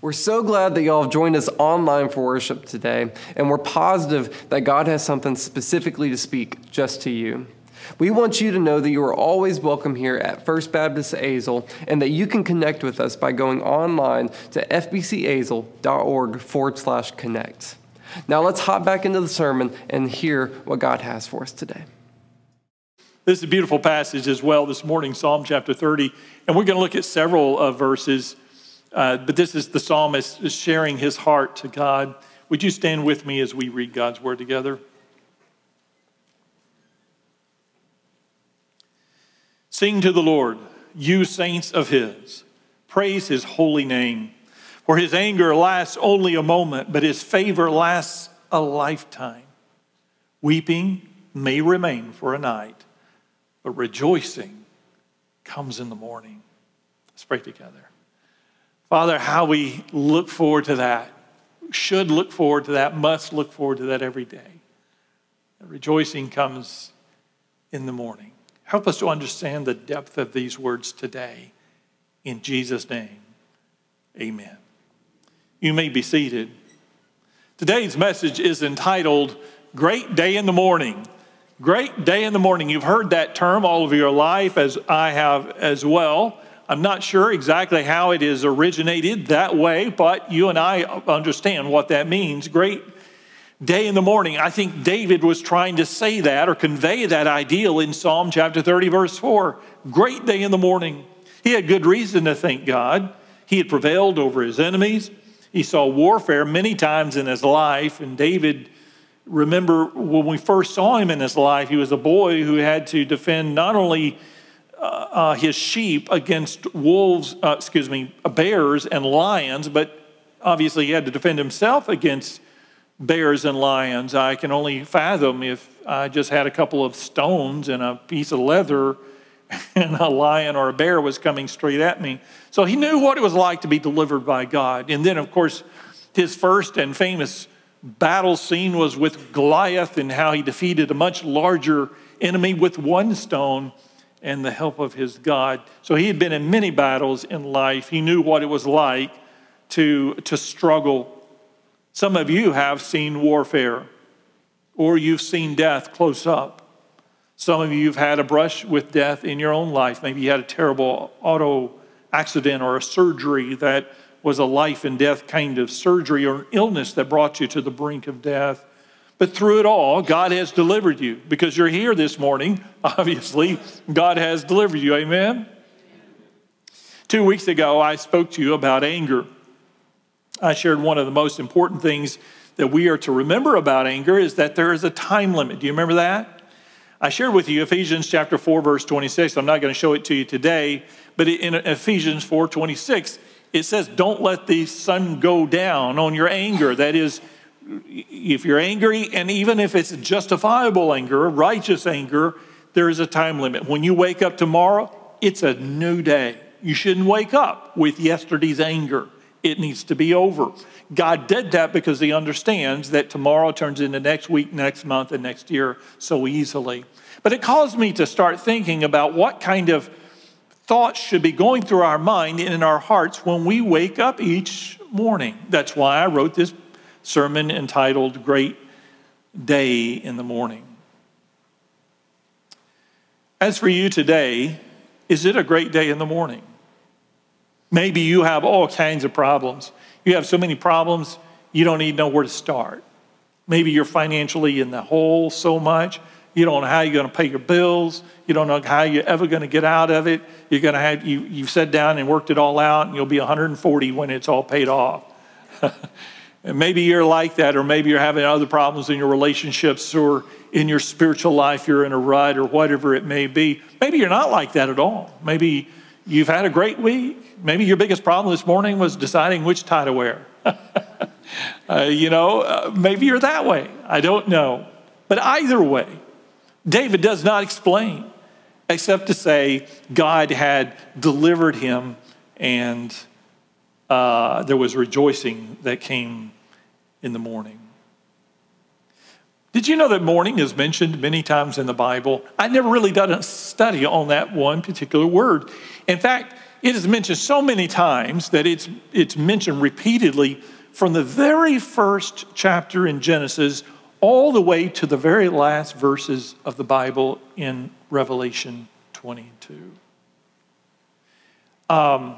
We're so glad that y'all have joined us online for worship today, and we're positive that God has something specifically to speak just to you. We want you to know that you are always welcome here at First Baptist Azle and that you can connect with us by going online to fbcazle.org forward slash connect. Now let's hop back into the sermon and hear what God has for us today. This is a beautiful passage as well this morning, Psalm chapter 30. And we're going to look at several uh, verses, uh, but this is the psalmist sharing his heart to God. Would you stand with me as we read God's word together? Sing to the Lord, you saints of his. Praise his holy name. For his anger lasts only a moment, but his favor lasts a lifetime. Weeping may remain for a night but rejoicing comes in the morning. Let's pray together. Father, how we look forward to that, should look forward to that, must look forward to that every day. And rejoicing comes in the morning. Help us to understand the depth of these words today. In Jesus' name, amen. You may be seated. Today's message is entitled Great Day in the Morning. Great day in the morning. You've heard that term all of your life, as I have as well. I'm not sure exactly how it is originated that way, but you and I understand what that means. Great day in the morning. I think David was trying to say that or convey that ideal in Psalm chapter 30, verse 4. Great day in the morning. He had good reason to thank God. He had prevailed over his enemies. He saw warfare many times in his life, and David remember when we first saw him in his life, he was a boy who had to defend not only uh, uh, his sheep against wolves, uh, excuse me, bears and lions, but obviously he had to defend himself against bears and lions. I can only fathom if I just had a couple of stones and a piece of leather and a lion or a bear was coming straight at me. So he knew what it was like to be delivered by God. And then, of course, his first and famous battle scene was with Goliath and how he defeated a much larger enemy with one stone and the help of his God. So he had been in many battles in life. He knew what it was like to, to struggle. Some of you have seen warfare or you've seen death close up. Some of you have had a brush with death in your own life. Maybe you had a terrible auto accident or a surgery that was a life and death kind of surgery or illness that brought you to the brink of death. But through it all, God has delivered you because you're here this morning. Obviously, God has delivered you. Amen? Two weeks ago, I spoke to you about anger. I shared one of the most important things that we are to remember about anger is that there is a time limit. Do you remember that? I shared with you Ephesians chapter 4 verse 26. I'm not going to show it to you today, but in Ephesians 4:26 it says, don't let the sun go down on your anger. That is, if you're angry, and even if it's justifiable anger, righteous anger, there is a time limit. When you wake up tomorrow, it's a new day. You shouldn't wake up with yesterday's anger. It needs to be over. God did that because He understands that tomorrow turns into next week, next month, and next year so easily. But it caused me to start thinking about what kind of thoughts should be going through our mind and in our hearts when we wake up each morning. That's why I wrote this sermon entitled Great Day in the Morning. As for you today, is it a great day in the morning? Maybe you have all kinds of problems. You have so many problems, you don't even know where to start. Maybe you're financially in the hole so much, you don't know how you're going to pay your bills. You don't know how you're ever going to get out of it. You're going to have, you, you've sat down and worked it all out, and you'll be 140 when it's all paid off. and maybe you're like that, or maybe you're having other problems in your relationships or in your spiritual life. You're in a rut or whatever it may be. Maybe you're not like that at all. Maybe you've had a great week. Maybe your biggest problem this morning was deciding which tie to wear. uh, you know, uh, maybe you're that way. I don't know. But either way, David does not explain, except to say God had delivered him and uh, there was rejoicing that came in the morning. Did you know that morning is mentioned many times in the Bible? I never really done a study on that one particular word. In fact, it is mentioned so many times that it's, it's mentioned repeatedly from the very first chapter in Genesis all the way to the very last verses of the Bible in Revelation 22. Um,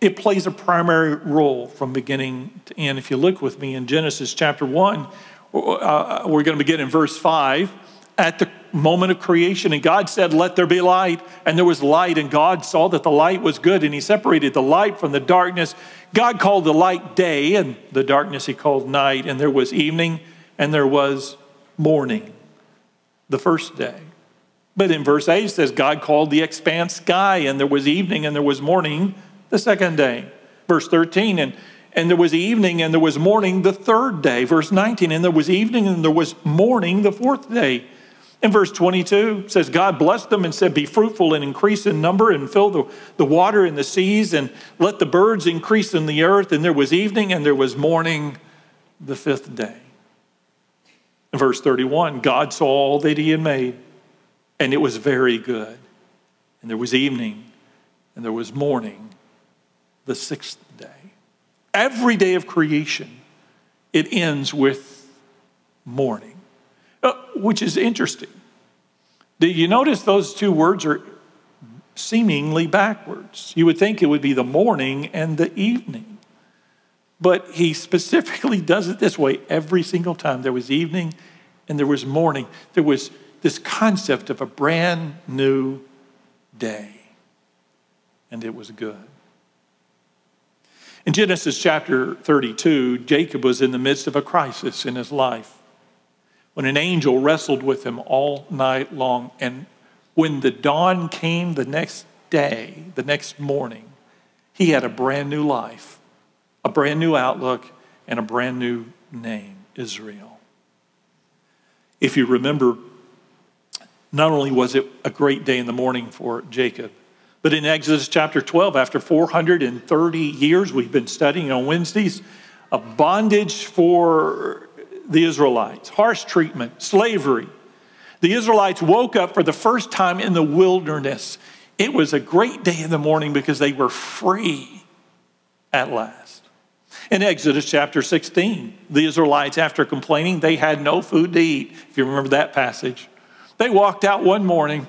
it plays a primary role from beginning to end. If you look with me in Genesis chapter 1, uh, we're going to begin in verse 5. At the moment of creation, and God said, Let there be light. And there was light, and God saw that the light was good, and He separated the light from the darkness. God called the light day, and the darkness He called night. And there was evening, and there was morning, the first day. But in verse 8 it says, God called the expanse sky, and there was evening, and there was morning the second day. Verse 13, and, and there was evening, and there was morning the third day. Verse 19, and there was evening, and there was morning the fourth day. In verse 22, says, God blessed them and said, Be fruitful and increase in number and fill the, the water in the seas and let the birds increase in the earth. And there was evening and there was morning the fifth day. In verse 31, God saw all that he had made, and it was very good. And there was evening and there was morning the sixth day. Every day of creation, it ends with morning. Uh, which is interesting. Do you notice those two words are seemingly backwards? You would think it would be the morning and the evening. But he specifically does it this way every single time. There was evening and there was morning. There was this concept of a brand new day. And it was good. In Genesis chapter 32, Jacob was in the midst of a crisis in his life when an angel wrestled with him all night long. And when the dawn came the next day, the next morning, he had a brand new life, a brand new outlook, and a brand new name Israel. If you remember, not only was it a great day in the morning for Jacob, but in Exodus chapter 12, after 430 years, we've been studying on Wednesdays, a bondage for the Israelites, harsh treatment, slavery. The Israelites woke up for the first time in the wilderness. It was a great day in the morning because they were free at last. In Exodus chapter 16, the Israelites, after complaining, they had no food to eat. If you remember that passage, they walked out one morning.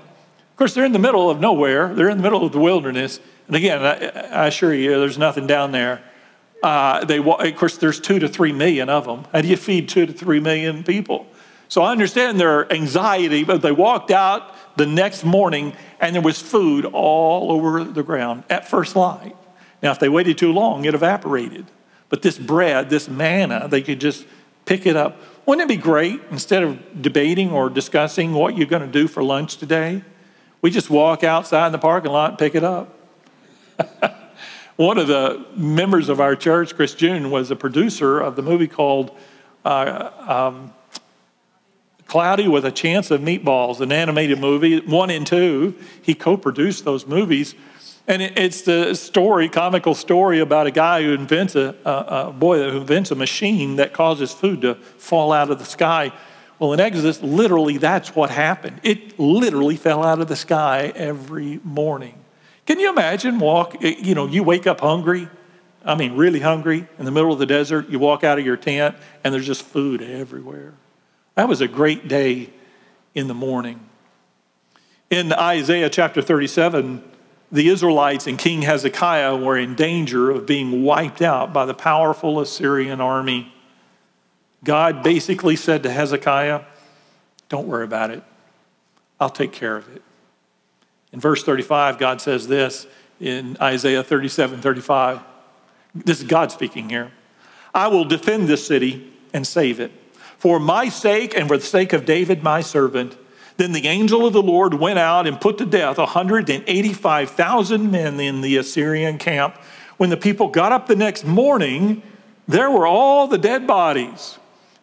Of course, they're in the middle of nowhere, they're in the middle of the wilderness. And again, I, I assure you, there's nothing down there. Uh, they, of course, there's two to three million of them. How do you feed two to three million people? So I understand their anxiety, but they walked out the next morning and there was food all over the ground at first light. Now, if they waited too long, it evaporated. But this bread, this manna, they could just pick it up. Wouldn't it be great instead of debating or discussing what you're going to do for lunch today? We just walk outside in the parking lot and pick it up. One of the members of our church, Chris June, was a producer of the movie called uh, um, Cloudy with a Chance of Meatballs, an animated movie, one and two. He co produced those movies. And it's the story, comical story about a guy who invents a, a, a boy who invents a machine that causes food to fall out of the sky. Well, in Exodus, literally that's what happened. It literally fell out of the sky every morning. Can you imagine walk, eh, you know, you wake up hungry, I mean, really hungry in the middle of the desert, you walk out of your tent and there's just food everywhere. That was a great day in the morning. In Isaiah chapter 37, the Israelites and King Hezekiah were in danger of being wiped out by the powerful Assyrian army. God basically said to Hezekiah, Don't worry about it. I'll take care of it. In verse 35, God says this in Isaiah 37 35. This is God speaking here. I will defend this city and save it. For my sake and for the sake of David, my servant. Then the angel of the Lord went out and put to death 185,000 men in the Assyrian camp. When the people got up the next morning, there were all the dead bodies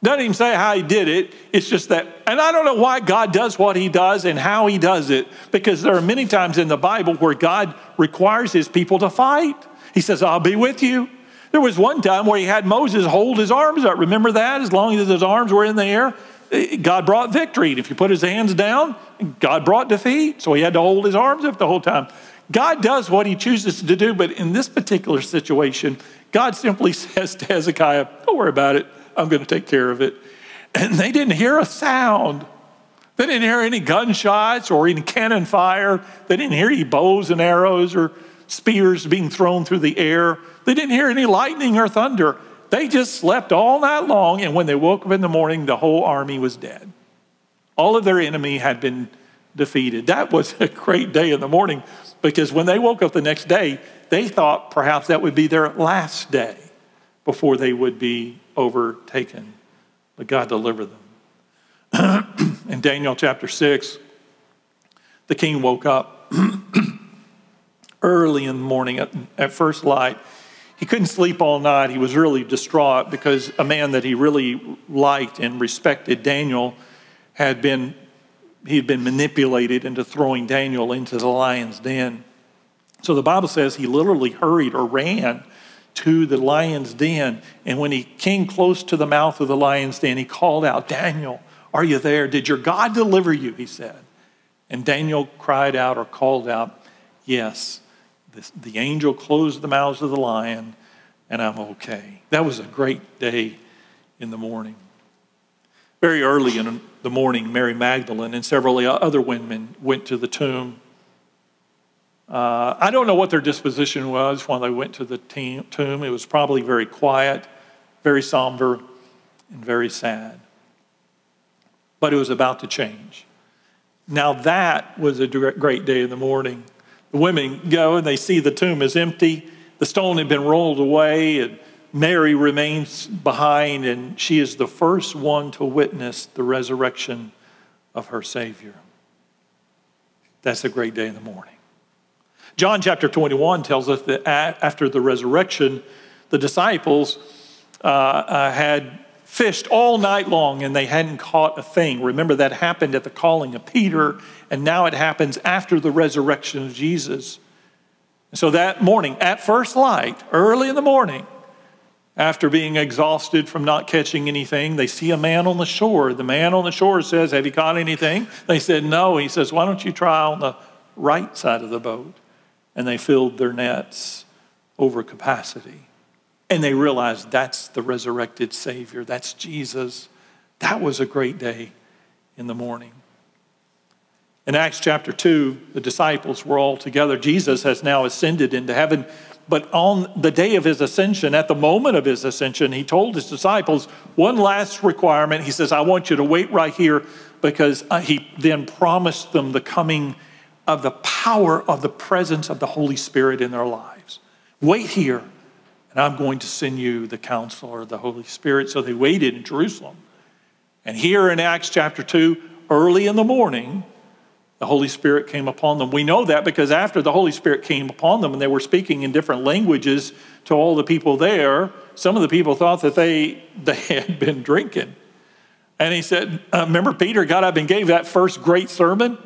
doesn't even say how he did it. It's just that, and I don't know why God does what he does and how he does it, because there are many times in the Bible where God requires his people to fight. He says, I'll be with you. There was one time where he had Moses hold his arms up. Remember that? As long as his arms were in the air, God brought victory. And if you put his hands down, God brought defeat. So he had to hold his arms up the whole time. God does what he chooses to do, but in this particular situation, God simply says to Hezekiah, Don't worry about it. I'm going to take care of it. And they didn't hear a sound. They didn't hear any gunshots or any cannon fire. They didn't hear any bows and arrows or spears being thrown through the air. They didn't hear any lightning or thunder. They just slept all night long, and when they woke up in the morning, the whole army was dead. All of their enemy had been defeated. That was a great day in the morning because when they woke up the next day, they thought perhaps that would be their last day before they would be overtaken. But God delivered them. in Daniel chapter 6, the king woke up early in the morning at, at first light. He couldn't sleep all night. He was really distraught because a man that he really liked and respected, Daniel, had been he had been manipulated into throwing Daniel into the lion's den. So the Bible says he literally hurried or ran to the lion's den. And when he came close to the mouth of the lion's den, he called out, Daniel, are you there? Did your God deliver you? He said. And Daniel cried out or called out, Yes. This, the angel closed the mouths of the lion, and I'm okay. That was a great day in the morning. Very early in the morning, Mary Magdalene and several other women went to the tomb. Uh, I don't know what their disposition was when they went to the tomb. It was probably very quiet, very somber, and very sad. But it was about to change. Now, that was a great day in the morning. The women go and they see the tomb is empty. The stone had been rolled away, and Mary remains behind, and she is the first one to witness the resurrection of her Savior. That's a great day in the morning. John chapter 21 tells us that after the resurrection, the disciples uh, uh, had fished all night long and they hadn't caught a thing. Remember, that happened at the calling of Peter, and now it happens after the resurrection of Jesus. So that morning, at first light, early in the morning, after being exhausted from not catching anything, they see a man on the shore. The man on the shore says, Have you caught anything? They said, No. He says, Why don't you try on the right side of the boat? And they filled their nets over capacity. And they realized that's the resurrected Savior. That's Jesus. That was a great day in the morning. In Acts chapter 2, the disciples were all together. Jesus has now ascended into heaven. But on the day of his ascension, at the moment of his ascension, he told his disciples one last requirement. He says, I want you to wait right here because uh, he then promised them the coming of the power of the presence of the Holy Spirit in their lives. Wait here, and I'm going to send you the counselor, of the Holy Spirit. So they waited in Jerusalem. And here in Acts chapter 2, early in the morning, the Holy Spirit came upon them. We know that because after the Holy Spirit came upon them and they were speaking in different languages to all the people there, some of the people thought that they, they had been drinking. And he said, uh, Remember, Peter got up and gave that first great sermon?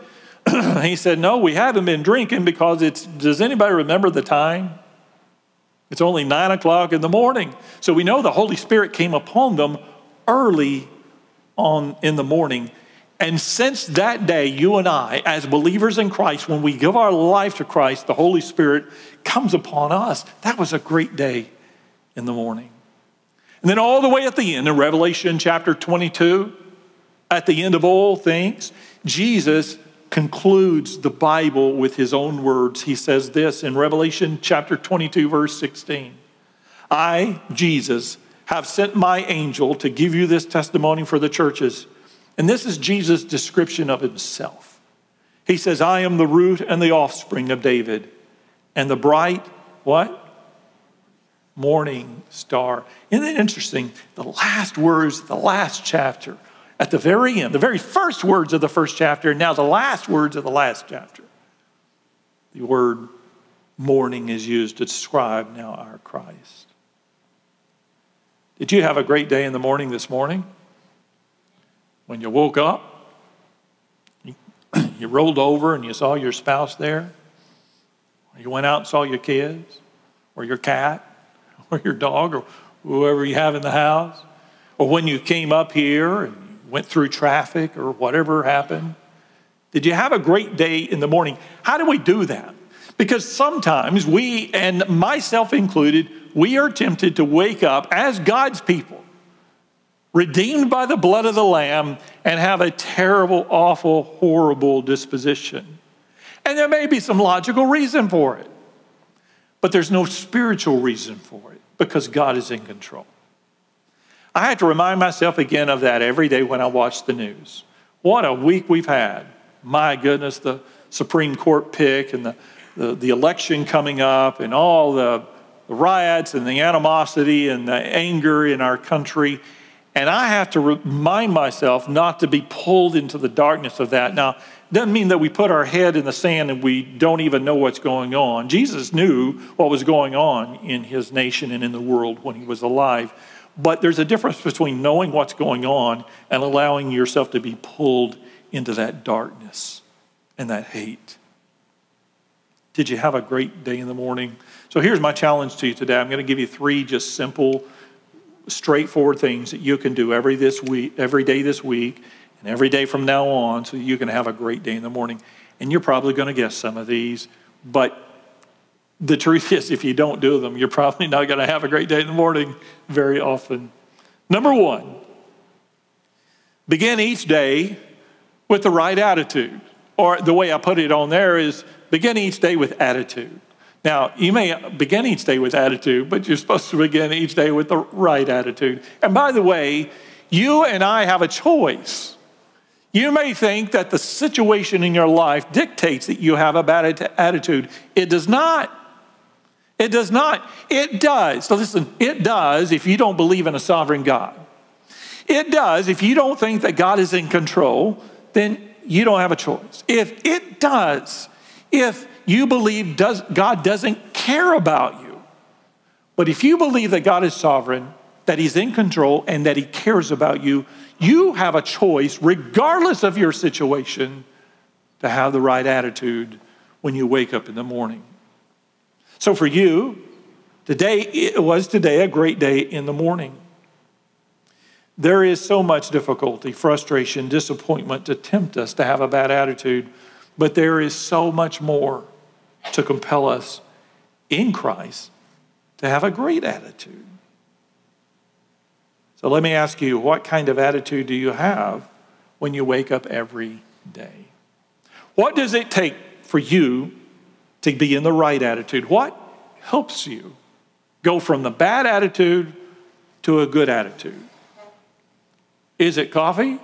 he said, No, we haven't been drinking because it's, does anybody remember the time? It's only nine o'clock in the morning. So we know the Holy Spirit came upon them early on in the morning and since that day, you and I, as believers in Christ, when we give our life to Christ, the Holy Spirit comes upon us. That was a great day in the morning. And then, all the way at the end, in Revelation chapter 22, at the end of all things, Jesus concludes the Bible with his own words. He says this in Revelation chapter 22, verse 16 I, Jesus, have sent my angel to give you this testimony for the churches. And this is Jesus' description of himself. He says, I am the root and the offspring of David, and the bright, what? Morning star. Isn't it interesting? The last words, the last chapter, at the very end, the very first words of the first chapter, and now the last words of the last chapter. The word morning is used to describe now our Christ. Did you have a great day in the morning this morning? When you woke up, you, rolled over and you saw your spouse there, or you went out and saw your kids, or your cat, or your dog, or whoever you have in the house, or when you came up here and went through traffic or whatever happened. Did you have a great day in the morning? How do we do that? Because sometimes we, and myself included, we are tempted to wake up as God's people, redeemed by the blood of the Lamb, and have a terrible, awful, horrible disposition. And there may be some logical reason for it, but there's no spiritual reason for it because God is in control. I have to remind myself again of that every day when I watch the news. What a week we've had. My goodness, the Supreme Court pick and the, the, the election coming up and all the, the riots and the animosity and the anger in our country. And I have to remind myself not to be pulled into the darkness of that. Now, doesn't mean that we put our head in the sand and we don't even know what's going on. Jesus knew what was going on in his nation and in the world when he was alive. But there's a difference between knowing what's going on and allowing yourself to be pulled into that darkness and that hate. Did you have a great day in the morning? So here's my challenge to you today. I'm going to give you three just simple, straightforward things that you can do every this week, every day this week, and every day from now on, so you can have a great day in the morning. And you're probably going to guess some of these, but the truth is, if you don't do them, you're probably not going to have a great day in the morning very often. Number one, begin each day with the right attitude. Or the way I put it on there is begin each day with attitude. Now, you may begin each day with attitude, but you're supposed to begin each day with the right attitude. And by the way, you and I have a choice. You may think that the situation in your life dictates that you have a bad attitude. It does not. It does not. It does. So listen, it does if you don't believe in a sovereign God. It does if you don't think that God is in control, then you don't have a choice. If it does, if you believe does, God doesn't care about you, but if you believe that God is sovereign, that He's in control, and that He cares about you, you have a choice, regardless of your situation, to have the right attitude when you wake up in the morning. So for you, today it was today a great day in the morning. There is so much difficulty, frustration, disappointment to tempt us to have a bad attitude, but there is so much more to compel us in Christ to have a great attitude. So let me ask you, what kind of attitude do you have when you wake up every day? What does it take for you to be in the right attitude. What helps you go from the bad attitude to a good attitude? Is it coffee?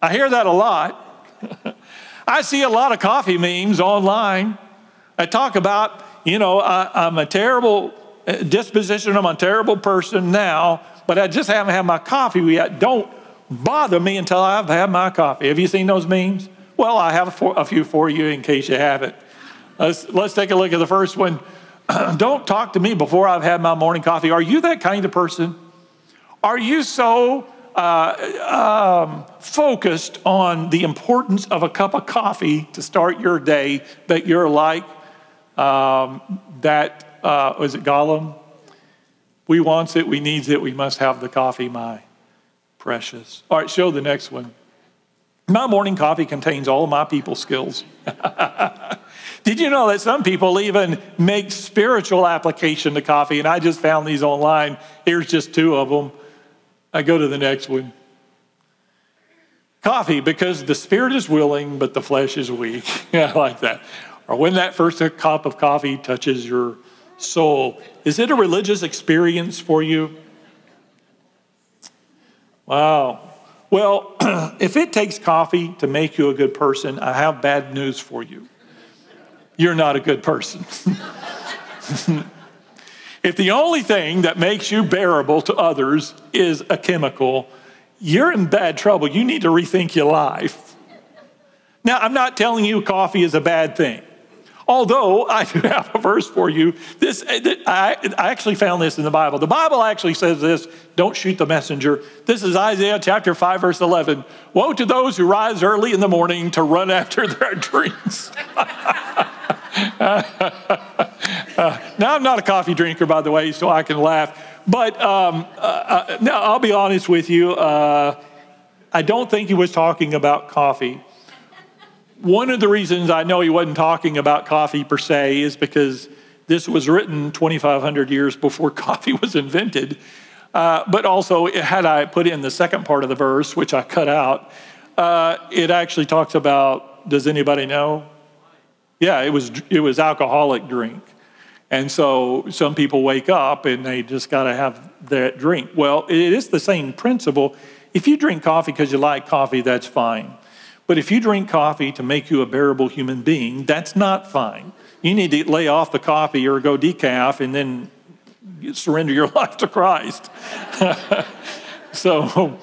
I hear that a lot. I see a lot of coffee memes online. I talk about, you know, I, am a terrible uh, disposition, I'm a terrible person now, but I just haven't had my coffee yet. Don't bother me until I've had my coffee. Have you seen those memes? Well, I have a few for you in case you haven't. Let's, let's take a look at the first one. Don't talk to me before I've had my morning coffee. Are you that kind of person? Are you so uh, um, focused on the importance of a cup of coffee to start your day that you're like um, that, uh, was it Gollum? We wants it, we needs it, we must have the coffee, my precious. All right, show the next one. My morning coffee contains all my people skills. Did you know that some people even make spiritual application to coffee? And I just found these online. Here's just two of them. I go to the next one. Coffee, because the spirit is willing, but the flesh is weak. I like that. Or when that first cup of coffee touches your soul. Is it a religious experience for you? Wow. Well, if it takes coffee to make you a good person, I have bad news for you. You're not a good person. if the only thing that makes you bearable to others is a chemical, you're in bad trouble. You need to rethink your life. Now, I'm not telling you coffee is a bad thing. Although I do have a verse for you. This uh, I, I actually found this in the Bible. The Bible actually says this, don't shoot the messenger. This is Isaiah chapter 5, verse 11. Woe to those who rise early in the morning to run after their dreams. uh, now, I'm not a coffee drinker, by the way, so I can laugh. But um, uh, uh, now I'll be honest with you. Uh, I don't think he was talking about coffee. one of the reasons I know he wasn't talking about coffee per se is because this was written 2,500 years before coffee was invented. Uh, but also, had I put in the second part of the verse, which I cut out, uh, it actually talks about does anybody know? Yeah, it was, it was alcoholic drink. And so some people wake up and they just got to have that drink. Well, it is the same principle. If you drink coffee because you like coffee, that's fine. But if you drink coffee to make you a bearable human being, that's not fine. You need to lay off the coffee or go decaf and then surrender your life to Christ. so,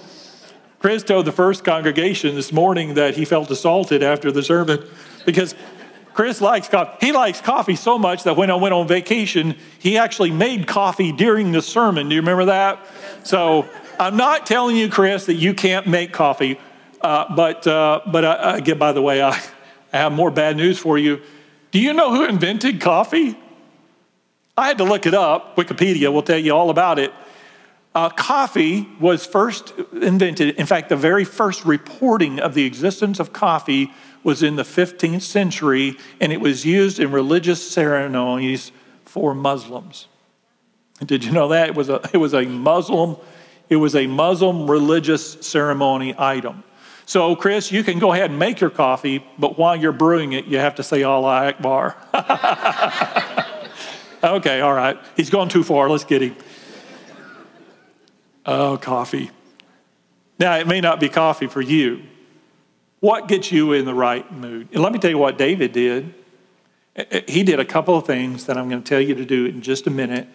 Chris told the first congregation this morning that he felt assaulted after the sermon because Chris likes coffee. He likes coffee so much that when I went on vacation, he actually made coffee during the sermon. Do you remember that? So I'm not telling you, Chris, that you can't make coffee. Uh, but uh, but I, again, by the way, I, I have more bad news for you. Do you know who invented coffee? I had to look it up. Wikipedia will tell you all about it. Uh, coffee was first invented, in fact, the very first reporting of the existence of coffee was in the 15th century, and it was used in religious ceremonies for Muslims. Did you know that? It was a, it was a Muslim, it was a Muslim religious ceremony item. So, Chris, you can go ahead and make your coffee, but while you're brewing it, you have to say Allah Akbar. okay, all right. He's gone too far. Let's get him. Oh, coffee. Now, it may not be coffee for you, what gets you in the right mood? And let me tell you what David did. Uh, uh, he did a couple of things that I'm going to tell you to do in just a minute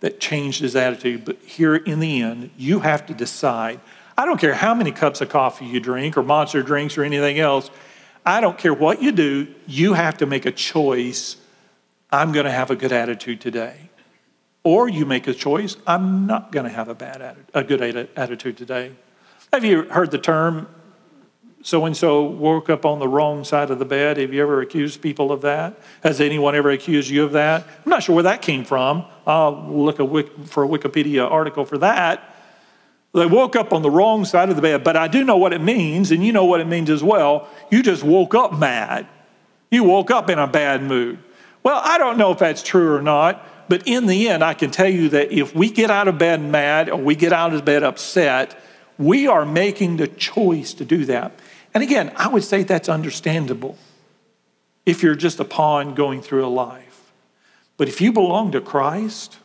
that changed his attitude. But here in the end, you have to decide. I don't care how many cups of coffee you drink or monster drinks or anything else. I don't care what you do, you have to make a choice. I'm going to have a good attitude today. Or you make a choice, I'm not going to have a bad attitude, a good attitude today. Have you heard the term so and so woke up on the wrong side of the bed. Have you ever accused people of that? Has anyone ever accused you of that? I'm not sure where that came from. I'll look for a Wikipedia article for that. They woke up on the wrong side of the bed, but I do know what it means, and you know what it means as well. You just woke up mad. You woke up in a bad mood. Well, I don't know if that's true or not, but in the end, I can tell you that if we get out of bed mad or we get out of bed upset, we are making the choice to do that. And again, I would say that's understandable if you're just a pawn going through a life. But if you belong to Christ,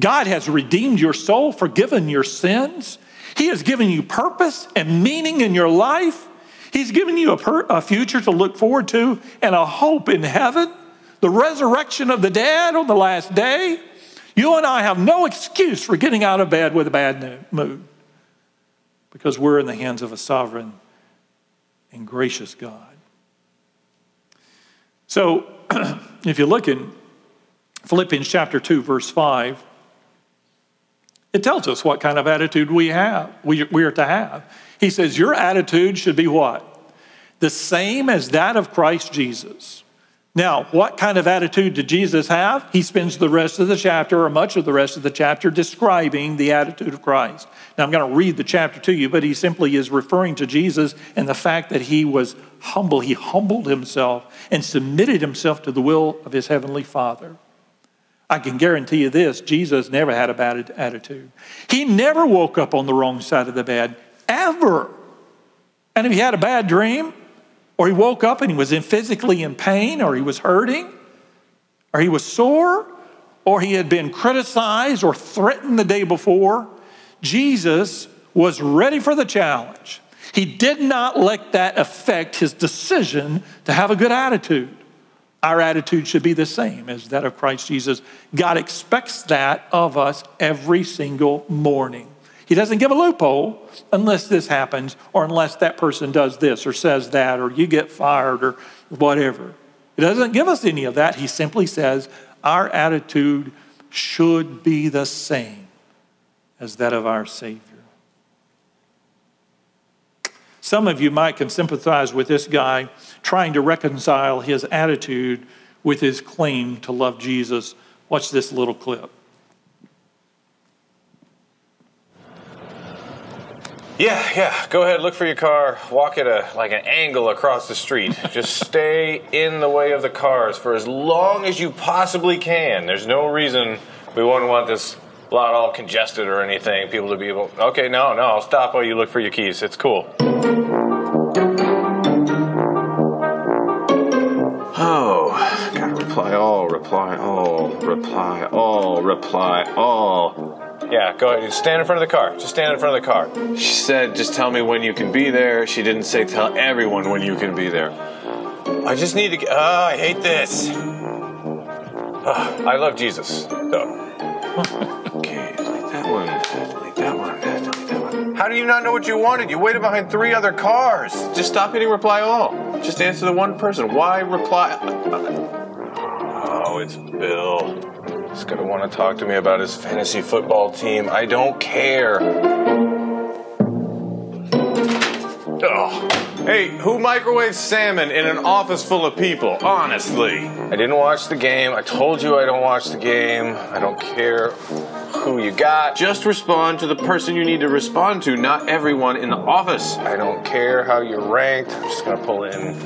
God has redeemed your soul, forgiven your sins. He has given you purpose and meaning in your life. He's given you a, per- a, future to look forward to and a hope in heaven, the resurrection of the dead on the last day. You and I have no excuse for getting out of bed with a bad mood because we're in the hands of a sovereign and gracious God. So, if you look in Philippians chapter 2, verse 5, it tells us what kind of attitude we have, we, we are to have. He says, Your attitude should be what? The same as that of Christ Jesus now, what kind of attitude did Jesus have? He spends the rest of the chapter, or much of the rest of the chapter, describing the attitude of Christ. Now, I'm going to read the chapter to you, but he simply is referring to Jesus and the fact that he was humble. He humbled himself and submitted himself to the will of his heavenly Father. I can guarantee you this Jesus never had a bad attitude. He never woke up on the wrong side of the bed, ever. And if he had a bad dream, or he woke up and he was in physically in pain, or he was hurting, or he was sore, or he had been criticized or threatened the day before. Jesus was ready for the challenge. He did not let that affect his decision to have a good attitude. Our attitude should be the same as that of Christ Jesus. God expects that of us every single morning. He doesn't give a loophole unless this happens or unless that person does this or says that or you get fired or whatever. He doesn't give us any of that. He simply says our attitude should be the same as that of our Savior. Some of you might can sympathize with this guy trying to reconcile his attitude with his claim to love Jesus. Watch this little clip. Yeah, yeah. Go ahead, look for your car. Walk at a like an angle across the street. Just stay in the way of the cars for as long as you possibly can. There's no reason we wouldn't want this lot all congested or anything. People to be able. Okay, no, no. I'll stop while you look for your keys. It's cool. Oh, gotta reply all, reply all, reply all, reply all. Yeah, go ahead. Stand in front of the car. Just stand in front of the car. She said, just tell me when you can be there. She didn't say tell everyone when you can be there. I just need to get. Oh, ah, I hate this. Oh, I love Jesus, though. okay, delete that one. That one. That one. How do you not know what you wanted? You waited behind three other cars. Just stop hitting reply all. Just answer the one person. Why reply? Oh, it's Bill. He's gonna want to talk to me about his fantasy football team. I don't care. Ugh. Hey, who microwaves salmon in an office full of people? Honestly. I didn't watch the game. I told you I don't watch the game. I don't care who you got. Just respond to the person you need to respond to, not everyone in the office. I don't care how you're ranked. I'm just gonna pull in.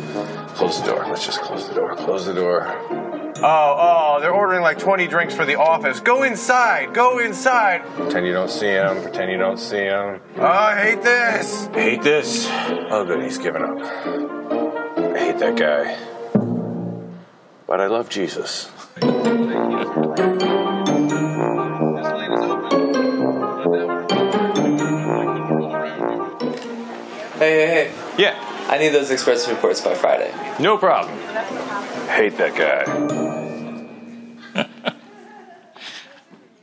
Close the door. Let's just close the door. Close the door. Oh, oh, they're mm. ordering like 20 drinks for the office. Go inside, go inside. Pretend you don't see him, pretend you don't see him. Oh, I hate this. I hate this. Oh, good, he's giving up. I hate that guy. But I love Jesus. Hey, hey, hey. Yeah, I need those express reports by Friday. no problem. Hate that guy.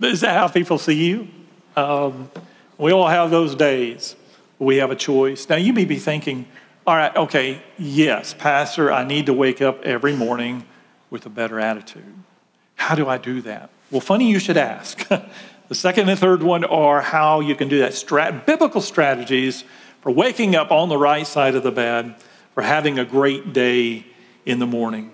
Is that how people see you? Um, we all have those days. We have a choice. Now, you may be thinking, all right, okay, yes, Pastor, I need to wake up every morning with a better attitude. How do I do that? Well, funny you should ask. the second and third one are how you can do that. Strat- biblical strategies for waking up on the right side of the bed, for having a great day in the morning.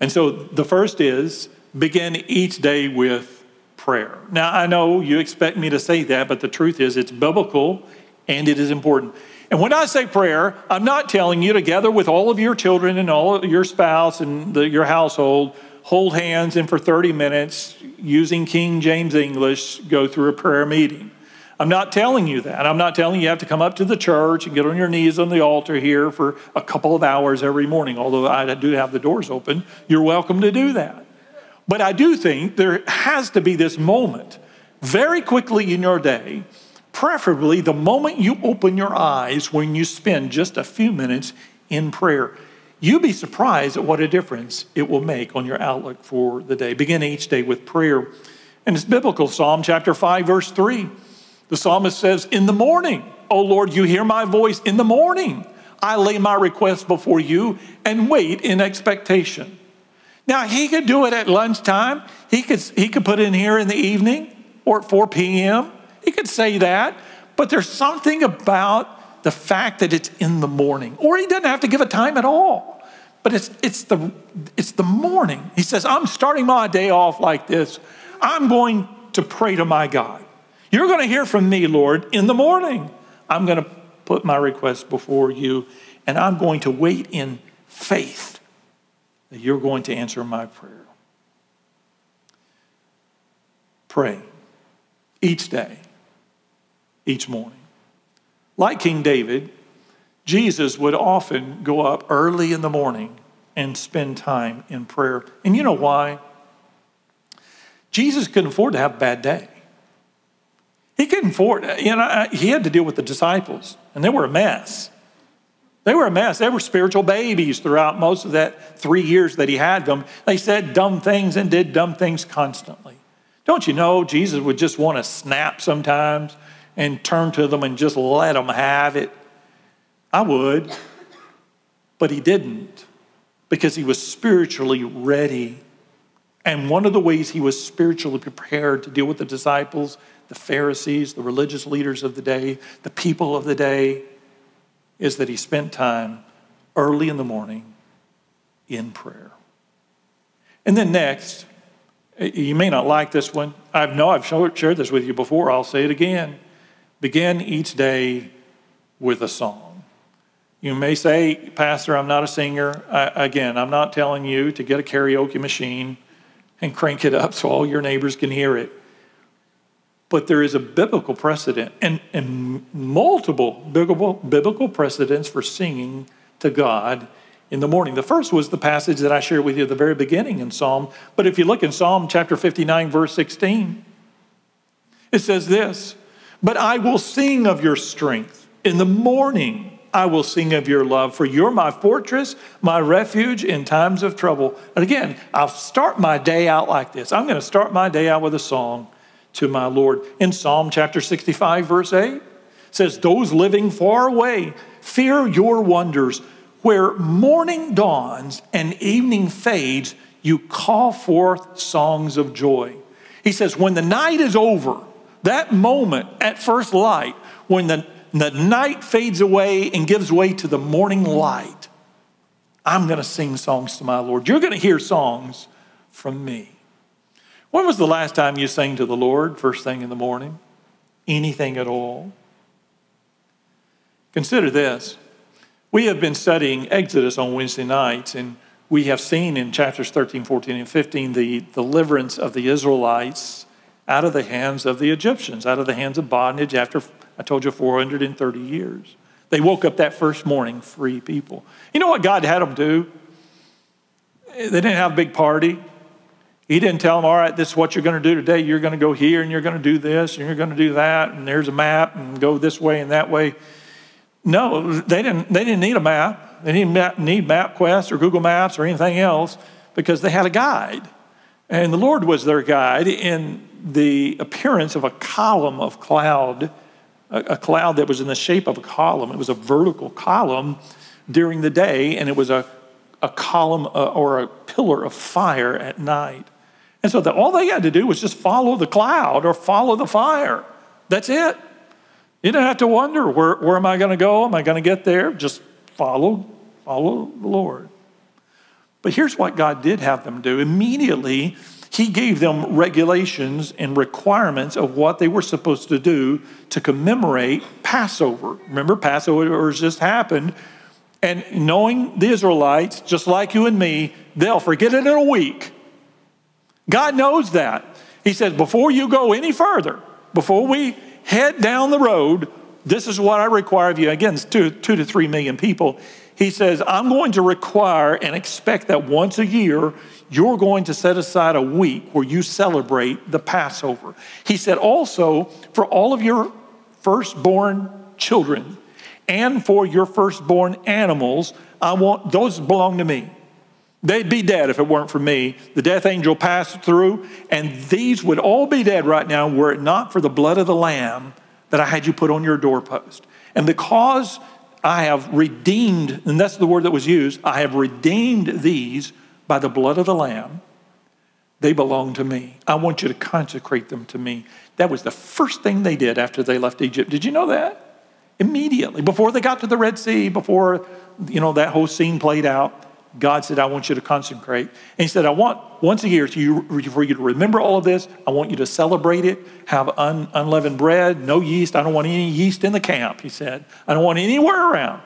And so the first is begin each day with prayer. Now, I know you expect me to say that, but the truth is it's biblical and it is important. And when I say prayer, I'm not telling you to gather with all of your children and all of your spouse and the, your household, hold hands, and for 30 minutes, using King James English, go through a prayer meeting. I'm not telling you that. I'm not telling you you have to come up to the church and get on your knees on the altar here for a couple of hours every morning, although I do have the doors open. You're welcome to do that. But I do think there has to be this moment very quickly in your day, preferably the moment you open your eyes when you spend just a few minutes in prayer. You'd be surprised at what a difference it will make on your outlook for the day. Begin each day with prayer. And it's biblical, Psalm chapter 5, verse 3. The psalmist says, In the morning, O Lord, you hear my voice. In the morning, I lay my request before you and wait in expectation. Now, he could do it at lunchtime. He could, he could put in here in the evening or at 4 p.m. He could say that. But there's something about the fact that it's in the morning, or he doesn't have to give a time at all. But it's, it's, the, it's the morning. He says, I'm starting my day off like this. I'm going to pray to my God. You're going to hear from me, Lord, in the morning. I'm going to put my request before you, and I'm going to wait in faith that you're going to answer my prayer. Pray each day, each morning. Like King David, Jesus would often go up early in the morning and spend time in prayer. And you know why? Jesus couldn't afford to have a bad day. He couldn't afford, you know, he had to deal with the disciples, and they were a mess. They were a mess. They were spiritual babies throughout most of that three years that he had them. They said dumb things and did dumb things constantly. Don't you know Jesus would just want to snap sometimes and turn to them and just let them have it? I would, but he didn't because he was spiritually ready. And one of the ways he was spiritually prepared to deal with the disciples the Pharisees, the religious leaders of the day, the people of the day, is that he spent time early in the morning in prayer. And then next, you may not like this one. I know I've shared this with you before. I'll say it again. Begin each day with a song. You may say, Pastor, I'm not a singer. I, again, I'm not telling you to get a karaoke machine and crank it up so all your neighbors can hear it. But there is a biblical precedent and, and multiple biblical, biblical precedents for singing to God in the morning. The first was the passage that I shared with you at the very beginning in Psalm. But if you look in Psalm chapter 59, verse 16, it says this But I will sing of your strength. In the morning, I will sing of your love, for you're my fortress, my refuge in times of trouble. And again, I'll start my day out like this. I'm going to start my day out with a song to my Lord. In Psalm chapter 65, verse 8, says, Those living far away fear your wonders. Where morning dawns and evening fades, you call forth songs of joy. He says, When the night is over, that moment at first light, when the, the night fades away and gives way to the morning light, I'm going to sing songs to my Lord. You're going to hear songs from me. When was the last time you sang to the Lord first thing in the morning? Anything at all? Consider this. We have been studying Exodus on Wednesday nights, and we have seen in chapters 13, 14, and 15 the deliverance of the Israelites out of the hands of the Egyptians, out of the hands of bondage after, I told you, 430 years. They woke up that first morning free people. You know what God had them do? They didn't have a big party. He didn't tell them, all right, this is what you're going to do today. You're going to go here and you're going to do this and you're going to do that. And there's a map and go this way and that way. No, they didn't, they didn't need a map. They didn't need MapQuest or Google Maps or anything else because they had a guide. And the Lord was their guide in the appearance of a column of cloud, a, a cloud that was in the shape of a column. It was a vertical column during the day, and it was a, a column uh, or a pillar of fire at night. And so that all they had to do was just follow the cloud or follow the fire. That's it. You don't have to wonder where, where am I going to go? Am I going to get there? Just follow, follow the Lord. But here's what God did have them do. Immediately, He gave them regulations and requirements of what they were supposed to do to commemorate Passover. Remember, Passover has just happened. And knowing the Israelites, just like you and me, they'll forget it in a week. God knows that. He says, before you go any further, before we head down the road, this is what I require of you. Again, it's two, two to three million people. He says, I'm going to require and expect that once a year, you're going to set aside a week where you celebrate the Passover. He said, also, for all of your firstborn children and for your firstborn animals, I want those belong to me. They'd be dead if it weren't for me. The death angel passed through, and these would all be dead right now were it not for the blood of the Lamb that I had you put on your doorpost. And because I have redeemed, and that's the word that was used, I have redeemed these by the blood of the Lamb, they belong to me. I want you to consecrate them to me. That was the first thing they did after they left Egypt. Did you know that? Immediately, before they got to the Red Sea, before you know that whole scene played out, God said, I want you to consecrate. And He said, I want once a year for you, for you to remember all of this. I want you to celebrate it, have un, unleavened bread, no yeast. I don't want any yeast in the camp, He said. I don't want anywhere around.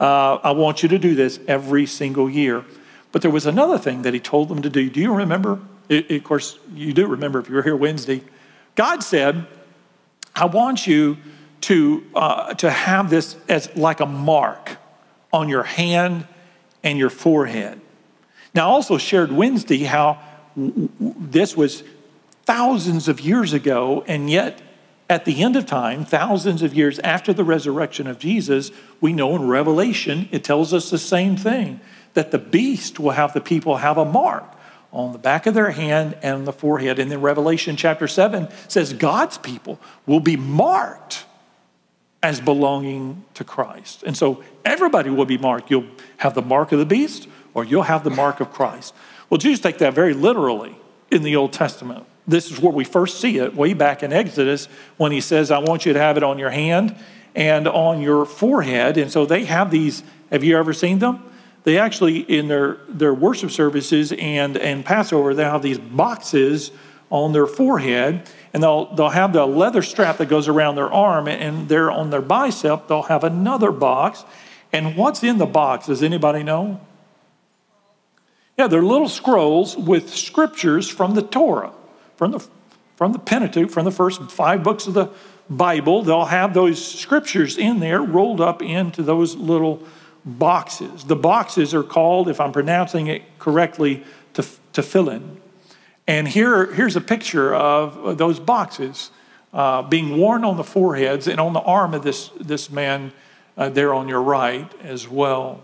Uh, I want you to do this every single year. But there was another thing that He told them to do. Do you remember? It, it, of course, you do remember if you were here Wednesday. God said, I want you to, uh, to have this as like a mark on your hand and your forehead. Now, I also shared Wednesday how this was thousands of years ago, and yet at the end of time, thousands of years after the resurrection of Jesus, we know in Revelation it tells us the same thing that the beast will have the people have a mark on the back of their hand and the forehead. And then Revelation chapter 7 says God's people will be marked as belonging to Christ. And so everybody will be marked. You'll have the mark of the beast or you'll have the mark of Christ. Well, Jews take that very literally in the Old Testament. This is where we first see it way back in Exodus when he says, I want you to have it on your hand and on your forehead. And so they have these. Have you ever seen them? They actually, in their, their worship services and, and Passover, they have these boxes on their forehead, and they'll, they'll have the leather strap that goes around their arm, and there on their bicep, they'll have another box. And what's in the box? Does anybody know? Yeah, they're little scrolls with scriptures from the Torah, from the, from the Pentateuch, from the first five books of the Bible. They'll have those scriptures in there rolled up into those little boxes. The boxes are called, if I'm pronouncing it correctly, tefillin. And here, here's a picture of those boxes uh, being worn on the foreheads and on the arm of this, this man uh, there on your right as well.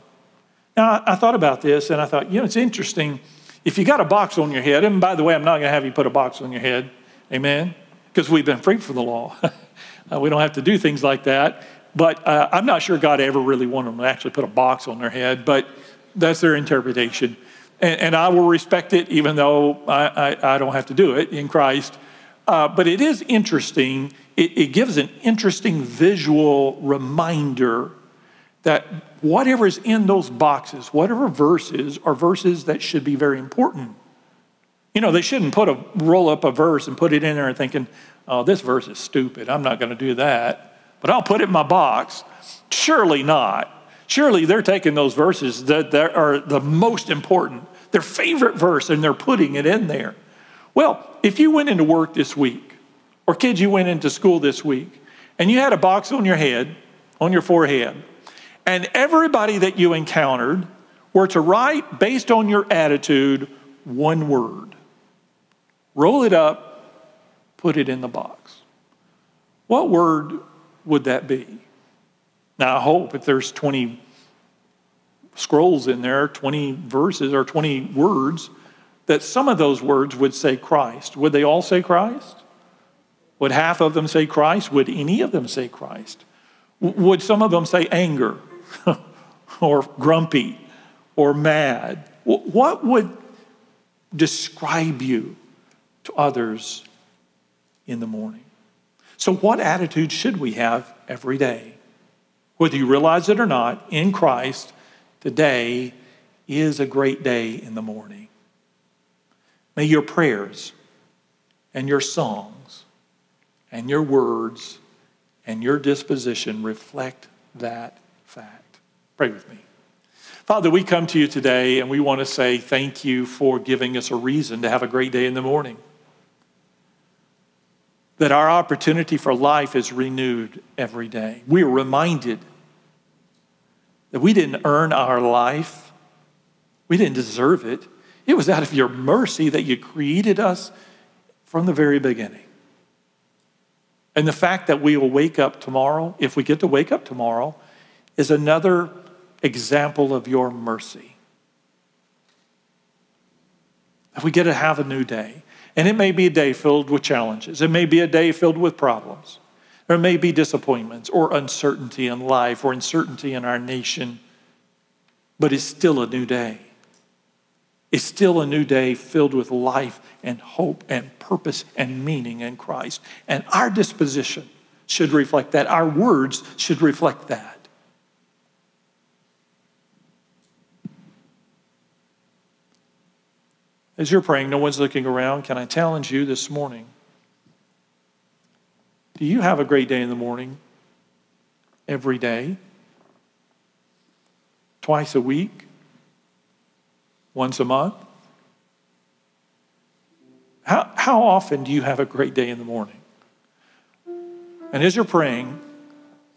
Now, I, I thought about this and I thought, you know, it's interesting. If you got a box on your head, and by the way, I'm not going to have you put a box on your head, amen, because we've been free from the law. uh, we don't have to do things like that. But uh, I'm not sure God ever really wanted them to actually put a box on their head, but that's their interpretation. And, and I will respect it, even though I, I, I don't have to do it in Christ. Uh, but it is interesting. It, it gives an interesting visual reminder that whatever is in those boxes, whatever verses, are verses that should be very important. You know, they shouldn't put a roll up a verse and put it in there and thinking, oh, this verse is stupid. I'm not going to do that, but I'll put it in my box. Surely not. Surely they're taking those verses that, that are the most important, their favorite verse, and they're putting it in there. Well, if you went into work this week, or kids, you went into school this week, and you had a box on your head, on your forehead, and everybody that you encountered were to write, based on your attitude, one word. Roll it up, put it in the box. What word would that be? Now, I hope if there's 20 scrolls in there, 20 verses or 20 words, that some of those words would say Christ. Would they all say Christ? Would half of them say Christ? Would any of them say Christ? Would some of them say anger or grumpy or mad? What would describe you to others in the morning? So, what attitude should we have every day? Whether you realize it or not, in Christ, today is a great day in the morning. May your prayers and your songs and your words and your disposition reflect that fact. Pray with me. Father, we come to you today and we want to say thank you for giving us a reason to have a great day in the morning. That our opportunity for life is renewed every day. We are reminded that we didn't earn our life, we didn't deserve it. It was out of your mercy that you created us from the very beginning. And the fact that we will wake up tomorrow, if we get to wake up tomorrow, is another example of your mercy. That we get to have a new day. And it may be a day filled with challenges, it may be a day filled with problems. There may be disappointments or uncertainty in life or uncertainty in our nation, but it's still a new day. It's still a new day filled with life and hope and purpose and meaning in Christ. And our disposition should reflect that. Our words should reflect that. As you're praying, no one's looking around. Can I challenge you this morning? Do you have a great day in the morning? Every day? Twice a week? Once a month? How, how often do you have a great day in the morning? And as you're praying,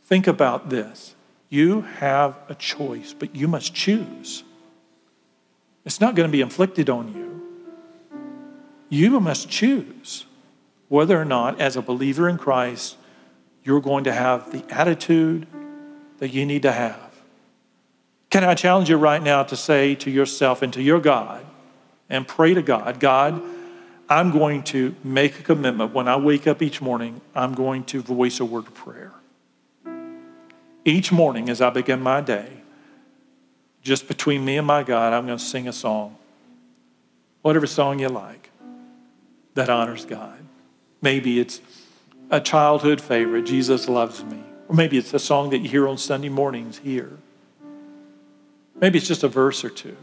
think about this. You have a choice, but you must choose. It's not going to be inflicted on you. You must choose whether or not, as a believer in Christ, you're going to have the attitude that you need to have. Can I challenge you right now to say to yourself and to your God and pray to God, God, I'm going to make a commitment. When I wake up each morning, I'm going to voice a word of prayer. Each morning as I begin my day, just between me and my God, I'm going to sing a song. Whatever song you like that honors God. Maybe it's a childhood favorite, Jesus Loves Me. Or maybe it's a song that you hear on Sunday mornings here. Maybe it's just a verse or two.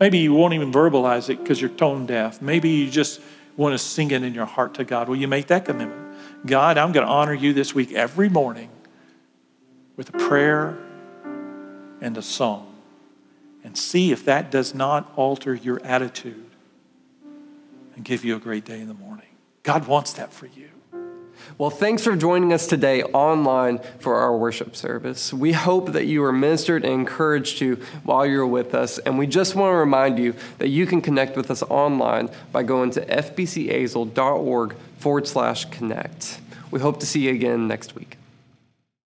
Maybe you won't even verbalize it because you're tone deaf. Maybe you just want to sing it in your heart to God. Will you make that commitment? God, I'm going to honor you this week every morning with a prayer and a song. And see if that does not alter your attitude and give you a great day in the morning. God wants that for you. Well, thanks for joining us today online for our worship service. We hope that you were ministered and encouraged to while you're with us. And we just want to remind you that you can connect with us online by going to fbcazle.org forward slash connect. We hope to see you again next week.